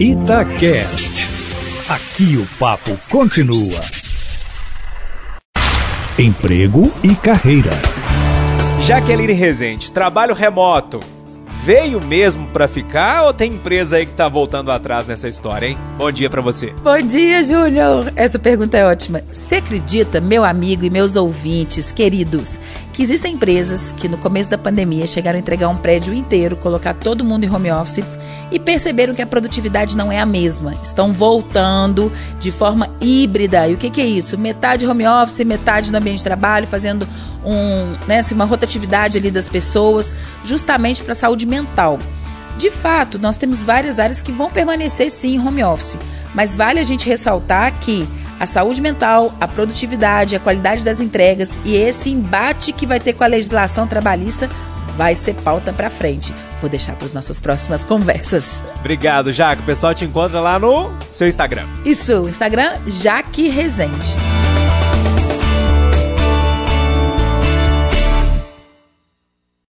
Itacast. Aqui o papo continua. Emprego e carreira. Jaqueline Rezende, trabalho remoto veio mesmo para ficar ou tem empresa aí que tá voltando atrás nessa história, hein? Bom dia para você. Bom dia, Júnior. Essa pergunta é ótima. Você acredita, meu amigo e meus ouvintes queridos, que existem empresas que no começo da pandemia chegaram a entregar um prédio inteiro, colocar todo mundo em home office e perceberam que a produtividade não é a mesma. Estão voltando de forma híbrida. E o que, que é isso? Metade home office, metade no ambiente de trabalho, fazendo um, né, assim, uma rotatividade ali das pessoas, justamente para a saúde mental. De fato, nós temos várias áreas que vão permanecer sim em home office, mas vale a gente ressaltar que a saúde mental, a produtividade, a qualidade das entregas e esse embate que vai ter com a legislação trabalhista vai ser pauta para frente. Vou deixar para as nossas próximas conversas. Obrigado, Jaque. O pessoal te encontra lá no seu Instagram. Isso, Instagram Jaque Rezende.